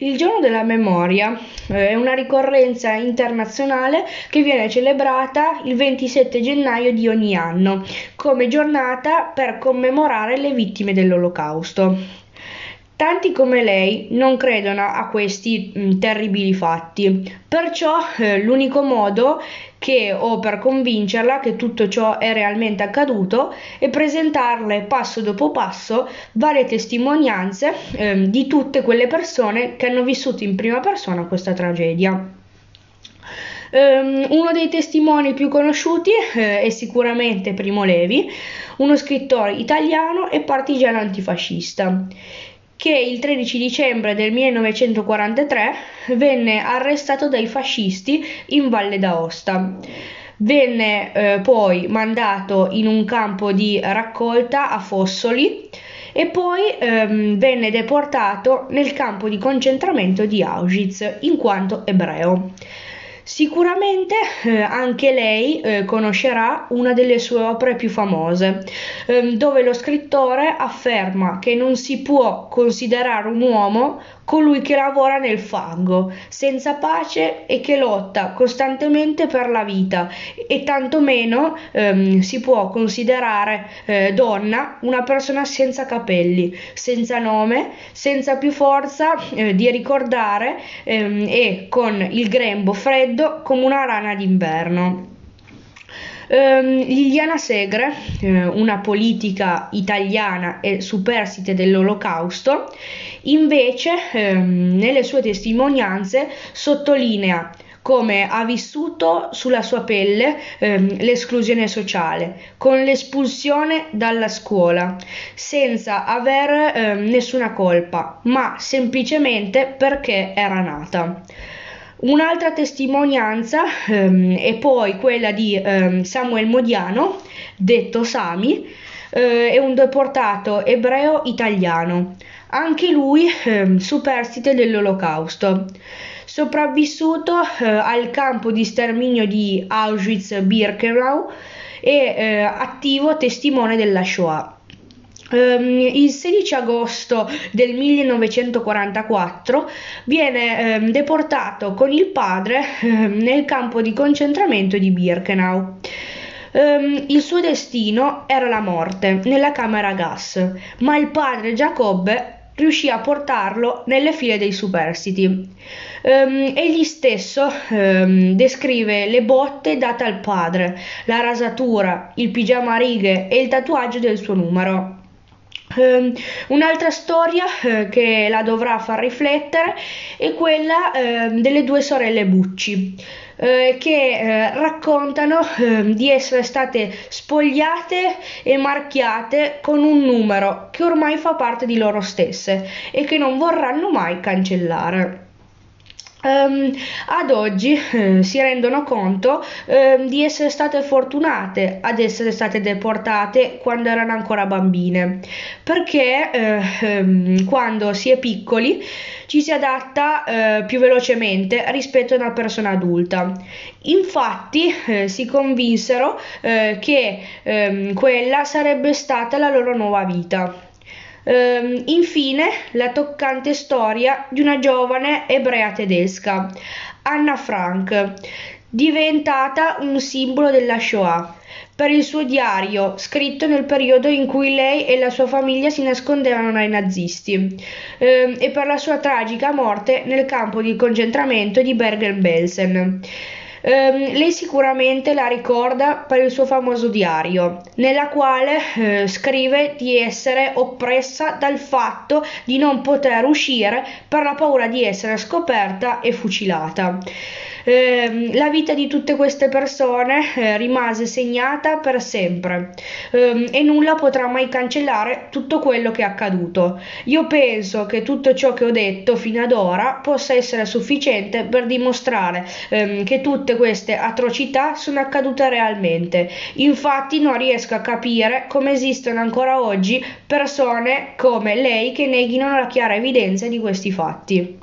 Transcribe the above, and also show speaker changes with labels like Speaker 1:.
Speaker 1: Il giorno della memoria eh, è una ricorrenza internazionale che viene celebrata il 27 gennaio di ogni anno come giornata per commemorare le vittime dell'Olocausto. Tanti come lei non credono a questi mh, terribili fatti, perciò eh, l'unico modo che ho per convincerla che tutto ciò è realmente accaduto è presentarle passo dopo passo varie testimonianze eh, di tutte quelle persone che hanno vissuto in prima persona questa tragedia. Um, uno dei testimoni più conosciuti eh, è sicuramente Primo Levi, uno scrittore italiano e partigiano antifascista che il 13 dicembre del 1943 venne arrestato dai fascisti in Valle d'Aosta. Venne eh, poi mandato in un campo di raccolta a Fossoli e poi ehm, venne deportato nel campo di concentramento di Auschwitz in quanto ebreo. Sicuramente eh, anche lei eh, conoscerà una delle sue opere più famose, eh, dove lo scrittore afferma che non si può considerare un uomo colui che lavora nel fango, senza pace e che lotta costantemente per la vita. E tantomeno ehm, si può considerare eh, donna una persona senza capelli, senza nome, senza più forza eh, di ricordare ehm, e con il grembo freddo come una rana d'inverno. Um, Liliana Segre, eh, una politica italiana e superstite dell'Olocausto, invece ehm, nelle sue testimonianze sottolinea come ha vissuto sulla sua pelle ehm, l'esclusione sociale, con l'espulsione dalla scuola, senza aver ehm, nessuna colpa, ma semplicemente perché era nata. Un'altra testimonianza ehm, è poi quella di ehm, Samuel Modiano, detto Sami, eh, è un deportato ebreo italiano, anche lui eh, superstite dell'Olocausto. Sopravvissuto eh, al campo di sterminio di Auschwitz-Birkenau e eh, attivo testimone della Shoah. Um, il 16 agosto del 1944 viene um, deportato con il padre um, nel campo di concentramento di Birkenau. il suo destino era la morte nella camera a gas, ma il padre Giacobbe riuscì a portarlo nelle file dei superstiti. egli stesso descrive le botte date al padre, la rasatura, il pigiama a righe e il tatuaggio del suo numero. Um, un'altra storia uh, che la dovrà far riflettere è quella uh, delle due sorelle Bucci. Uh, che raccontano ehm, di essere state spogliate e marchiate con un numero che ormai fa parte di loro stesse e che non vorranno mai cancellare. Um, ad oggi eh, si rendono conto eh, di essere state fortunate ad essere state deportate quando erano ancora bambine, perché eh, ehm, quando si è piccoli ci si adatta eh, più velocemente rispetto a una persona adulta. Infatti eh, si convinsero eh, che ehm, quella sarebbe stata la loro nuova vita. Ehm, infine, la toccante storia di una giovane ebrea tedesca, Anna Frank, diventata un simbolo della Shoah per il suo diario, scritto nel periodo in cui lei e la sua famiglia si nascondevano dai nazisti, ehm, e per la sua tragica morte nel campo di concentramento di Bergen-Belsen. Um, lei sicuramente la ricorda per il suo famoso diario, nella quale uh, scrive di essere oppressa dal fatto di non poter uscire per la paura di essere scoperta e fucilata eh, la vita di tutte queste persone eh, rimase segnata per sempre eh, e nulla potrà mai cancellare tutto quello che è accaduto. Io penso che tutto ciò che ho detto fino ad ora possa essere sufficiente per dimostrare ehm, che tutte queste atrocità sono accadute realmente. Infatti non riesco a capire come esistono ancora oggi persone come lei che neghino la chiara evidenza di questi fatti.